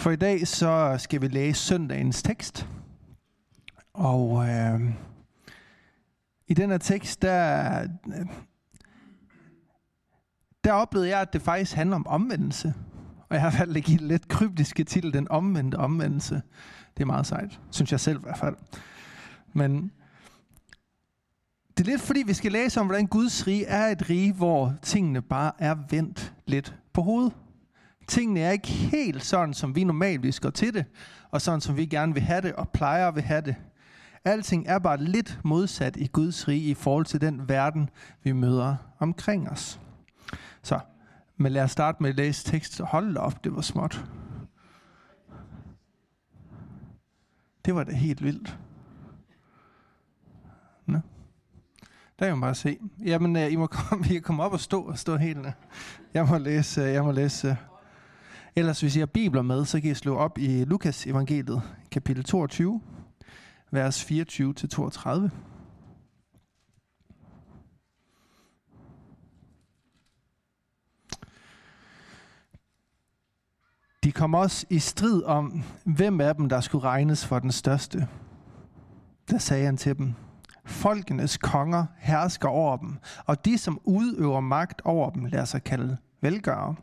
For i dag så skal vi læse søndagens tekst. Og øh, i den her tekst, der, der oplevede jeg, at det faktisk handler om omvendelse. Og jeg har valgt at give det lidt kryptiske titel, den omvendte omvendelse. Det er meget sejt, synes jeg selv i hvert fald. Men det er lidt fordi, vi skal læse om, hvordan Guds rige er et rige, hvor tingene bare er vendt lidt på hovedet. Tingene er ikke helt sådan, som vi normalt går til det, og sådan, som vi gerne vil have det, og plejer at vil have det. Alting er bare lidt modsat i Guds rige i forhold til den verden, vi møder omkring os. Så, men lad os starte med at læse tekst. Hold op, det var småt. Det var da helt vildt. Nå. Der kan man bare se. Jamen, øh, I må komme, I kan komme op og stå og stå helt. Jeg må læse, øh, jeg må læse. Øh, Ellers hvis I har bibler med, så kan I slå op i Lukas evangeliet, kapitel 22, vers 24-32. De kom også i strid om, hvem af dem, der skulle regnes for den største. Der sagde han til dem, Folkenes konger hersker over dem, og de, som udøver magt over dem, lader sig kalde velgørere.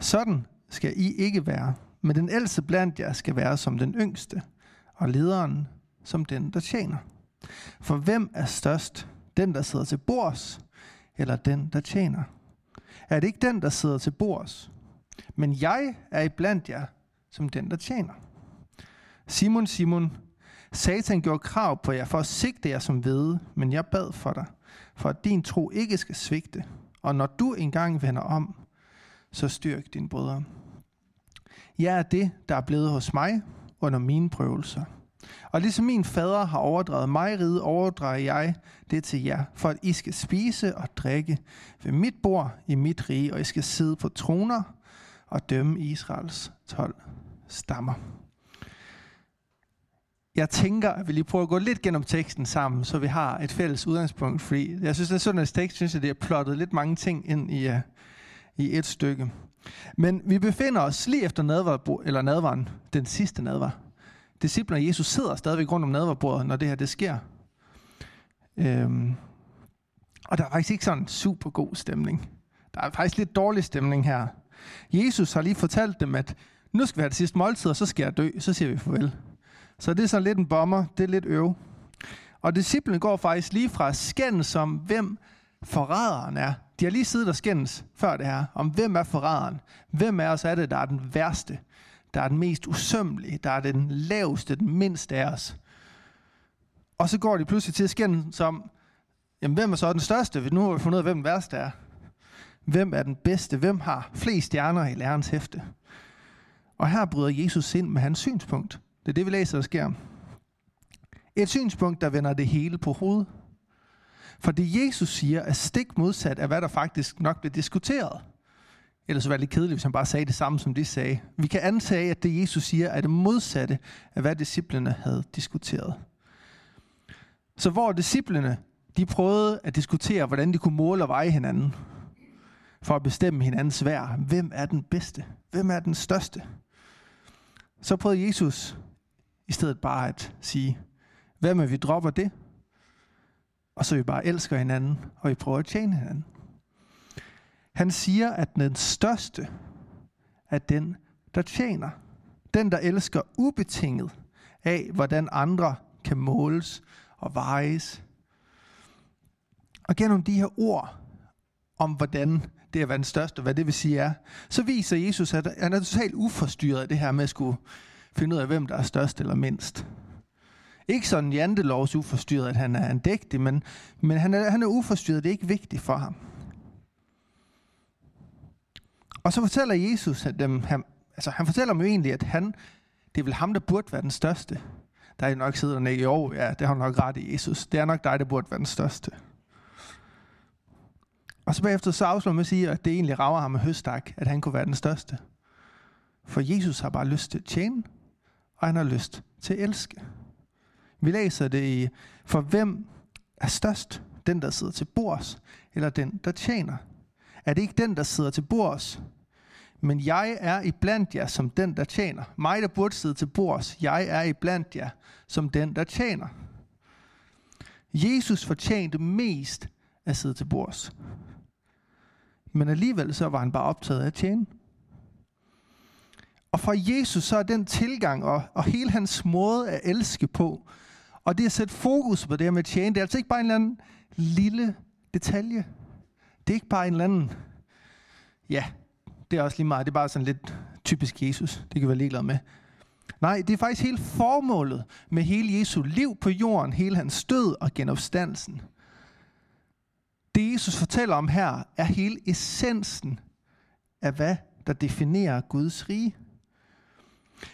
Sådan skal I ikke være, men den ældste blandt jer skal være som den yngste, og lederen som den, der tjener. For hvem er størst? Den, der sidder til bords, eller den, der tjener? Er det ikke den, der sidder til bords? Men jeg er iblandt jer som den, der tjener. Simon, Simon, Satan gjorde krav på jer for at sigte jer som ved, men jeg bad for dig, for at din tro ikke skal svigte. Og når du engang vender om, så styrk din brødre. Jeg er det, der er blevet hos mig under mine prøvelser. Og ligesom min fader har overdrevet mig ride, overdrager jeg det til jer, for at I skal spise og drikke ved mit bord i mit rige, og I skal sidde på troner og dømme Israels 12 stammer. Jeg tænker, at vi lige prøver at gå lidt gennem teksten sammen, så vi har et fælles udgangspunkt, fordi jeg synes, at sådan en tekst, synes jeg, det er plottet lidt mange ting ind i, uh, i et stykke. Men vi befinder os lige efter nadvar, eller nadvaren, den sidste nadvar. Disciplerne af Jesus sidder stadigvæk rundt om nadvarbordet, når det her det sker. Øhm, og der er faktisk ikke sådan en super god stemning. Der er faktisk lidt dårlig stemning her. Jesus har lige fortalt dem, at nu skal vi have det sidste måltid, og så skal jeg dø. Så siger vi farvel. Så det er sådan lidt en bomber, det er lidt øv. Og disciplene går faktisk lige fra skændes som, hvem forræderen er. De har lige siddet og skændes før det her, om hvem er forræderen. Hvem af os er det, der er den værste? Der er den mest usømmelige, der er den laveste, den mindste af os. Og så går de pludselig til at skændes om, jamen hvem er så den største? Nu har vi fundet ud af, hvem den værste er. Hvem er den bedste? Hvem har flest stjerner i lærerens hæfte? Og her bryder Jesus ind med hans synspunkt. Det er det, vi læser, der sker. Et synspunkt, der vender det hele på hovedet. For det Jesus siger, er stik modsat af, hvad der faktisk nok bliver diskuteret. Ellers var det lidt kedeligt, hvis han bare sagde det samme, som de sagde. Vi kan antage, at det Jesus siger, er det modsatte af, hvad disciplene havde diskuteret. Så hvor disciplene, de prøvede at diskutere, hvordan de kunne måle og veje hinanden, for at bestemme hinandens værd. Hvem er den bedste? Hvem er den største? Så prøvede Jesus i stedet bare at sige, hvad med vi dropper det, og så vi bare elsker hinanden, og vi prøver at tjene hinanden. Han siger, at den største er den, der tjener. Den, der elsker ubetinget af, hvordan andre kan måles og vejes. Og gennem de her ord om, hvordan det at være den største, hvad det vil sige er, så viser Jesus, at han er totalt uforstyrret af det her med at skulle finde ud af, hvem der er størst eller mindst. Ikke sådan jantelovs uforstyrret, at han er en dægtig, men, men han, er, han er uforstyrret. Det er ikke vigtigt for ham. Og så fortæller Jesus, at dem, han, altså han fortæller dem jo egentlig, at han, det er vel ham, der burde være den største. Der er nok sidder der jo, ja, det har nok ret i Jesus. Det er nok dig, der burde være den største. Og så bagefter så afslår man at sige, at det egentlig rager ham med høstak, at han kunne være den største. For Jesus har bare lyst til at tjene, og han har lyst til at elske. Vi læser det i, for hvem er størst? Den, der sidder til bords, eller den, der tjener? Er det ikke den, der sidder til bords? men jeg er i blandt jer som den, der tjener. Mig, der burde sidde til bords, jeg er i blandt jer som den, der tjener. Jesus fortjente mest at sidde til bords. Men alligevel så var han bare optaget af at tjene. Og for Jesus så er den tilgang og, og hele hans måde at elske på, og det at sætte fokus på det her med at tjene, det er altså ikke bare en eller anden lille detalje. Det er ikke bare en eller anden, ja, det er også lige meget, det er bare sådan lidt typisk Jesus, det kan vi være ligeglade med. Nej, det er faktisk hele formålet med hele Jesu liv på jorden, hele hans død og genopstandelsen. Det Jesus fortæller om her, er hele essensen af hvad der definerer Guds rige.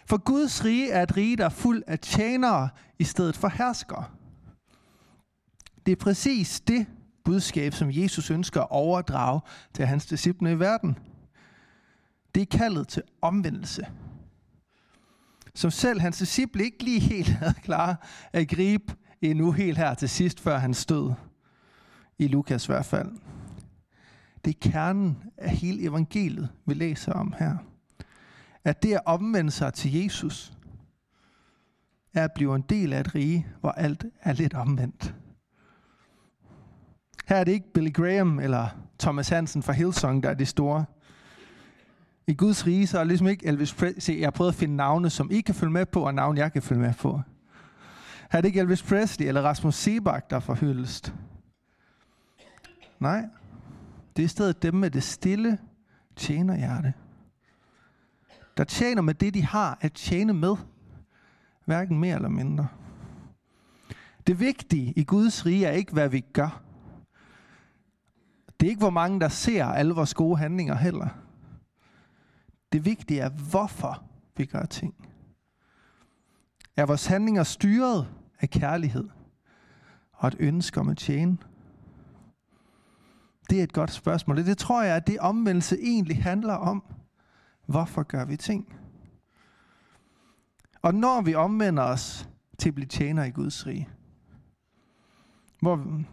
For Guds rige er et rige, der er fuld af tjenere i stedet for herskere. Det er præcis det budskab, som Jesus ønsker at overdrage til hans disciple i verden. Det er kaldet til omvendelse. Som selv hans disciple ikke lige helt havde klar at gribe endnu helt her til sidst, før han stod. I Lukas i hvert fald. Det er kernen af hele evangeliet, vi læser om her at det at omvende sig til Jesus, er at blive en del af et rige, hvor alt er lidt omvendt. Her er det ikke Billy Graham eller Thomas Hansen fra Hillsong, der er det store. I Guds rige, så er det ligesom ikke Elvis Presley. Jeg har prøvet at finde navne, som I kan følge med på, og navne, jeg kan følge med på. Her er det ikke Elvis Presley eller Rasmus Sebak, der får. Nej, det er i stedet dem med det stille tjenerhjerte der tjener med det, de har at tjene med. Hverken mere eller mindre. Det vigtige i Guds rige er ikke, hvad vi gør. Det er ikke, hvor mange, der ser alle vores gode handlinger heller. Det vigtige er, hvorfor vi gør ting. Er vores handlinger styret af kærlighed og et ønske om at tjene? Det er et godt spørgsmål. Det tror jeg, at det omvendelse egentlig handler om. Hvorfor gør vi ting? Og når vi omvender os til at blive tjener i Guds rige, hvor,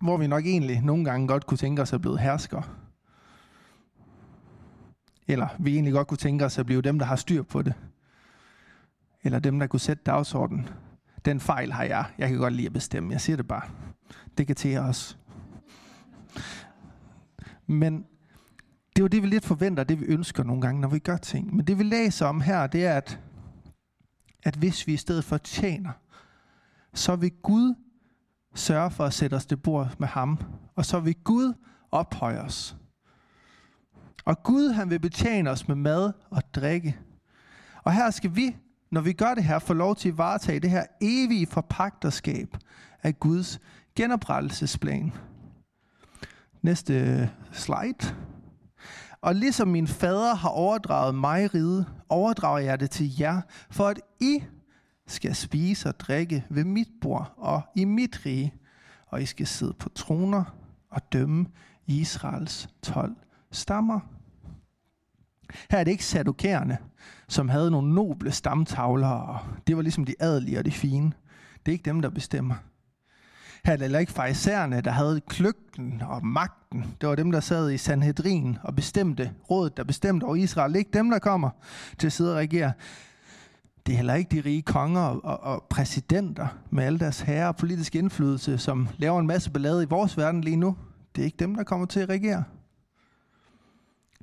hvor vi nok egentlig nogle gange godt kunne tænke os at blive hersker, eller vi egentlig godt kunne tænke os at blive dem, der har styr på det, eller dem, der kunne sætte dagsordenen. Den fejl har jeg. Jeg kan godt lide at bestemme. Jeg siger det bare. Det kan til os. Men det er jo det, vi lidt forventer, det vi ønsker nogle gange, når vi gør ting. Men det vi læser om her, det er, at, at hvis vi i stedet for tjener, så vil Gud sørge for at sætte os til bord med ham. Og så vil Gud ophøje os. Og Gud, han vil betjene os med mad og drikke. Og her skal vi, når vi gør det her, få lov til at varetage det her evige forpagterskab af Guds genoprettelsesplan. Næste slide. Og ligesom min fader har overdraget mig ride, overdrager jeg det til jer, for at I skal spise og drikke ved mit bord og i mit rige, og I skal sidde på troner og dømme Israels 12 stammer. Her er det ikke sadokærerne, som havde nogle noble stamtavler, og det var ligesom de adelige og de fine. Det er ikke dem, der bestemmer. Her er ikke farisæerne, der havde kløgten og magten. Det var dem, der sad i Sanhedrin og bestemte, rådet, der bestemte over Israel. Ikke dem, der kommer til at sidde og regere. Det er heller ikke de rige konger og, og præsidenter med alle deres herre og politisk indflydelse, som laver en masse ballade i vores verden lige nu. Det er ikke dem, der kommer til at regere.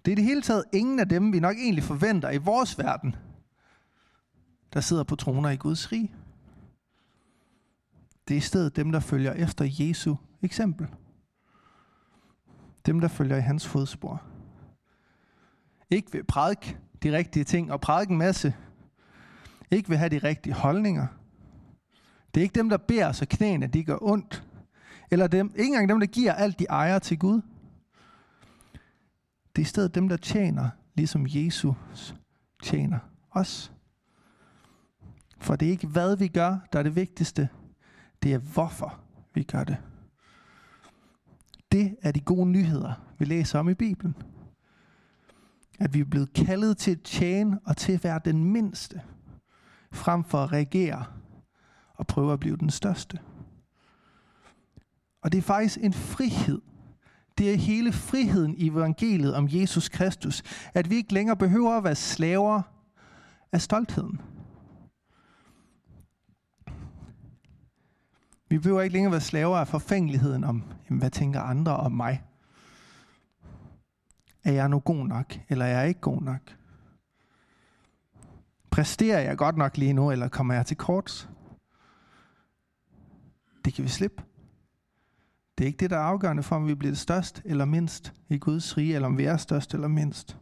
Det er det hele taget ingen af dem, vi nok egentlig forventer i vores verden, der sidder på troner i Guds rige. Det er i stedet dem, der følger efter Jesu eksempel. Dem, der følger i hans fodspor. Ikke ved prædik de rigtige ting og prædike en masse. Ikke ved have de rigtige holdninger. Det er ikke dem, der beder så knæene, de gør ondt. Eller dem, ikke engang dem, der giver alt de ejer til Gud. Det er i stedet dem, der tjener, ligesom Jesus tjener os. For det er ikke, hvad vi gør, der er det vigtigste. Det er hvorfor vi gør det. Det er de gode nyheder, vi læser om i Bibelen. At vi er blevet kaldet til at tjene og til at være den mindste, frem for at reagere og prøve at blive den største. Og det er faktisk en frihed, Det er hele friheden i evangeliet om Jesus Kristus. At vi ikke længere behøver at være slaver af stoltheden. Vi behøver ikke længere være slaver af forfængeligheden om, jamen, hvad tænker andre om mig? Er jeg nu god nok, eller er jeg ikke god nok? Præsterer jeg godt nok lige nu, eller kommer jeg til kort? Det kan vi slippe. Det er ikke det, der er afgørende for, om vi bliver størst eller mindst i Guds rige, eller om vi er størst eller mindst.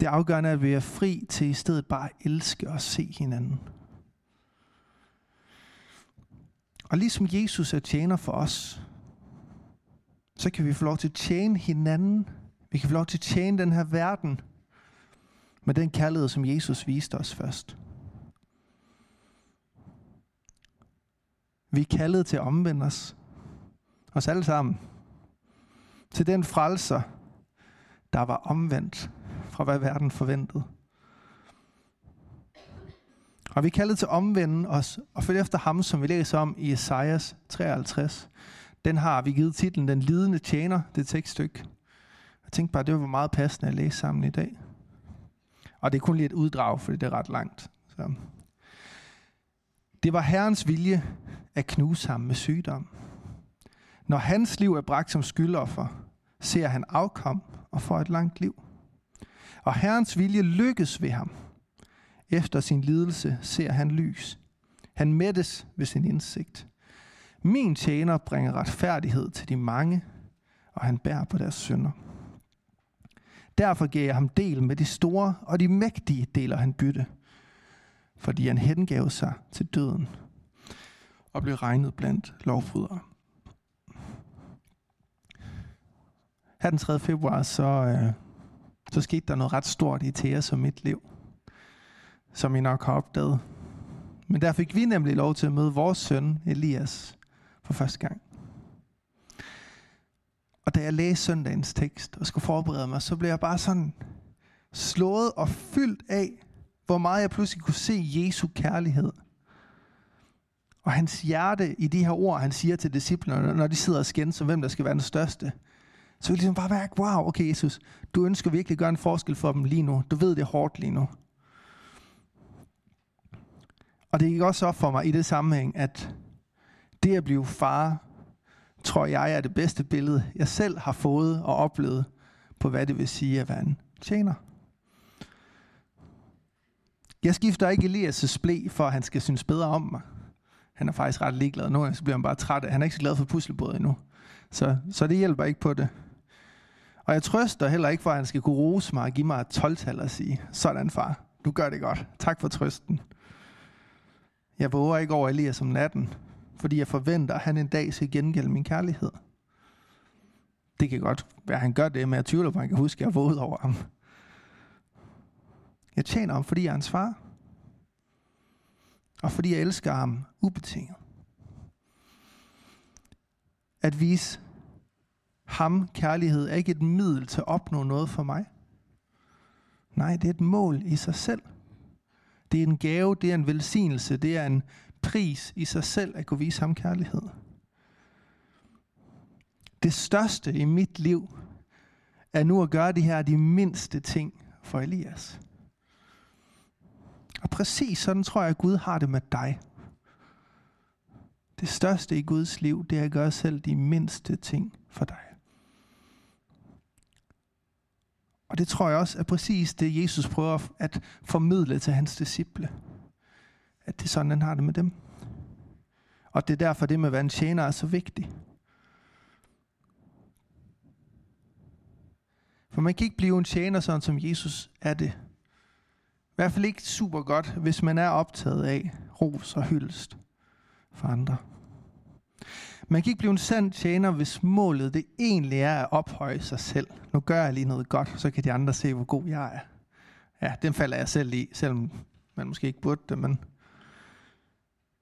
Det afgørende er, at vi er fri til i stedet bare at elske og se hinanden. Og ligesom Jesus er tjener for os, så kan vi få lov til at tjene hinanden. Vi kan få lov til at tjene den her verden med den kærlighed, som Jesus viste os først. Vi er kaldet til at omvende os. Os alle sammen. Til den frelser, der var omvendt fra hvad verden forventede. Og vi er kaldet til at omvende os og følge efter ham, som vi læser om i Esajas 53. Den har vi givet titlen Den lidende tjener, det tekststykke. Jeg tænkte bare, det var meget passende at læse sammen i dag. Og det er kun lige et uddrag, fordi det er ret langt. Så. Det var Herrens vilje at knuse ham med sygdom. Når hans liv er bragt som skyldoffer, ser han afkom og får et langt liv. Og Herrens vilje lykkes ved ham. Efter sin lidelse ser han lys. Han mættes ved sin indsigt. Min tjener bringer retfærdighed til de mange, og han bærer på deres synder. Derfor giver jeg ham del med de store, og de mægtige deler han bytte, fordi han hengav sig til døden og blev regnet blandt lovbrydere. Her den 3. februar, så, øh, så skete der noget ret stort i Thea som mit liv, som I nok har opdaget. Men der fik vi nemlig lov til at møde vores søn, Elias, for første gang. Og da jeg læste søndagens tekst og skulle forberede mig, så blev jeg bare sådan slået og fyldt af, hvor meget jeg pludselig kunne se Jesu kærlighed. Og hans hjerte i de her ord, han siger til disciplerne, når de sidder og skændes om, hvem der skal være den største. Så vil jeg ligesom bare mærke, wow, okay Jesus, du ønsker virkelig at gøre en forskel for dem lige nu. Du ved det er hårdt lige nu. Og det gik også op for mig i det sammenhæng, at det at blive far, tror jeg er det bedste billede, jeg selv har fået og oplevet på, hvad det vil sige at være en tjener. Jeg skifter ikke Elias' blæ, for at han skal synes bedre om mig. Han er faktisk ret ligeglad. Nu så bliver han bare træt. Han er ikke så glad for puslebordet endnu. Så, så det hjælper ikke på det. Og jeg trøster heller ikke for, at han skal kunne rose mig og give mig et 12 og sige, sådan far, du gør det godt. Tak for trøsten. Jeg våger ikke over Elias om natten, fordi jeg forventer, at han en dag skal gengælde min kærlighed. Det kan godt være, at han gør det, men jeg tvivler på, at han kan huske, at jeg vågede over ham. Jeg tjener ham, fordi jeg er hans far. Og fordi jeg elsker ham ubetinget. At vise ham kærlighed er ikke et middel til at opnå noget for mig. Nej, det er et mål i sig selv. Det er en gave, det er en velsignelse, det er en pris i sig selv at kunne vise ham kærlighed. Det største i mit liv er nu at gøre de her de mindste ting for Elias. Og præcis sådan tror jeg, at Gud har det med dig. Det største i Guds liv, det er at gøre selv de mindste ting for dig. Og det tror jeg også er præcis det, Jesus prøver at formidle til hans disciple. At det er sådan, han har det med dem. Og det er derfor, det med at være en tjener er så vigtigt. For man kan ikke blive en tjener, sådan som Jesus er det. I hvert fald ikke super godt, hvis man er optaget af ros og hyldest for andre. Man kan ikke blive en sand tjener, hvis målet det egentlig er at ophøje sig selv. Nu gør jeg lige noget godt, så kan de andre se, hvor god jeg er. Ja, den falder jeg selv i, selvom man måske ikke burde det, men...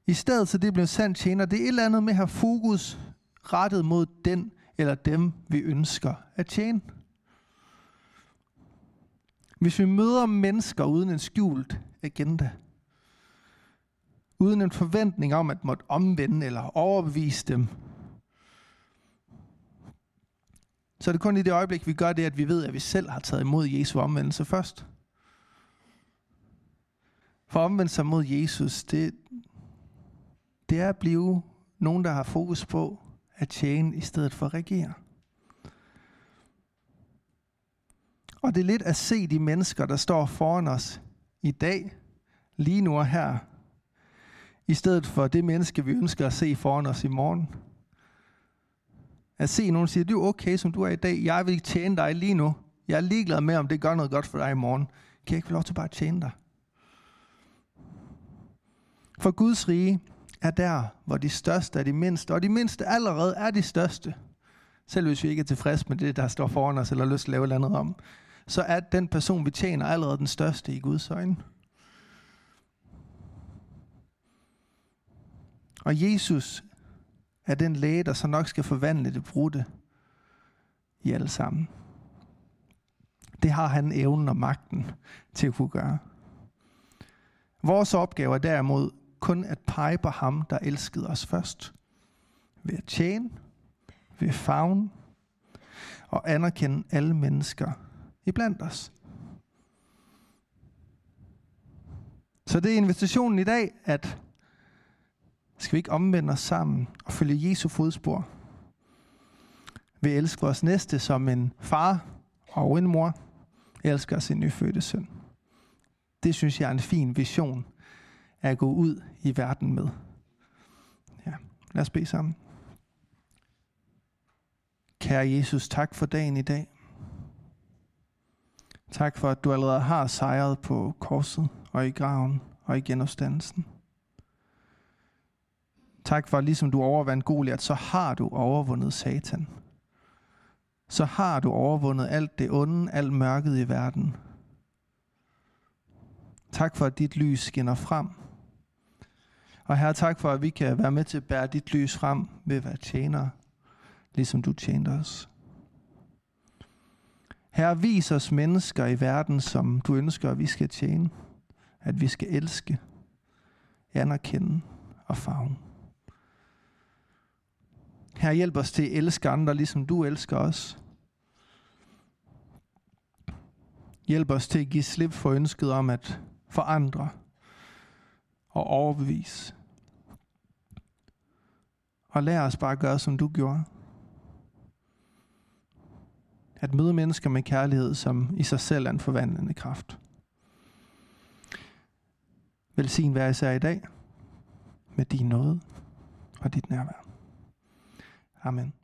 I stedet så det bliver en sand tjener, det er et eller andet med at have fokus rettet mod den eller dem, vi ønsker at tjene. Hvis vi møder mennesker uden en skjult agenda, uden en forventning om at måtte omvende eller overbevise dem, så er det kun i det øjeblik, vi gør det, at vi ved, at vi selv har taget imod Jesu omvendelse først. For omvendt sig mod Jesus, det, det er at blive nogen, der har fokus på at tjene i stedet for at regere. Og det er lidt at se de mennesker, der står foran os i dag, lige nu og her, i stedet for det menneske, vi ønsker at se foran os i morgen. At se nogen sige, du er okay, som du er i dag. Jeg vil ikke tjene dig lige nu. Jeg er ligeglad med, om det gør noget godt for dig i morgen. Kan jeg ikke få lov til bare at tjene dig? For Guds rige er der, hvor de største er de mindste, og de mindste allerede er de største. Selv hvis vi ikke er tilfredse med det, der står foran os, eller har lyst til at lave noget om, så er den person, vi tjener, allerede den største i Guds øjne. Og Jesus er den læge, der så nok skal forvandle det brudte i alle sammen. Det har han evnen og magten til at kunne gøre. Vores opgave er derimod kun at pege på ham, der elskede os først. Ved at tjene, ved at og anerkende alle mennesker iblandt os. Så det er invitationen i dag, at skal vi ikke omvende os sammen og følge Jesu fodspor? Vi elsker vores næste som en far og en mor elsker sin nyfødte søn. Det synes jeg er en fin vision at gå ud i verden med. Ja, lad os bede sammen. Kære Jesus, tak for dagen i dag. Tak for, at du allerede har sejret på korset og i graven og i genopstandelsen. Tak for, at ligesom du overvandt Goliat, så har du overvundet Satan. Så har du overvundet alt det onde, alt mørket i verden. Tak for, at dit lys skinner frem. Og her tak for, at vi kan være med til at bære dit lys frem ved at være tjenere, ligesom du tjente os. Her vis os mennesker i verden, som du ønsker, at vi skal tjene. At vi skal elske, anerkende og fagne. Her hjælp os til at elske andre, ligesom du elsker os. Hjælp os til at give slip for ønsket om at forandre og overbevise. Og lær os bare at gøre, som du gjorde. At møde mennesker med kærlighed, som i sig selv er en forvandlende kraft. Velsign hver især i dag med din nåde og dit nærvær. Amen.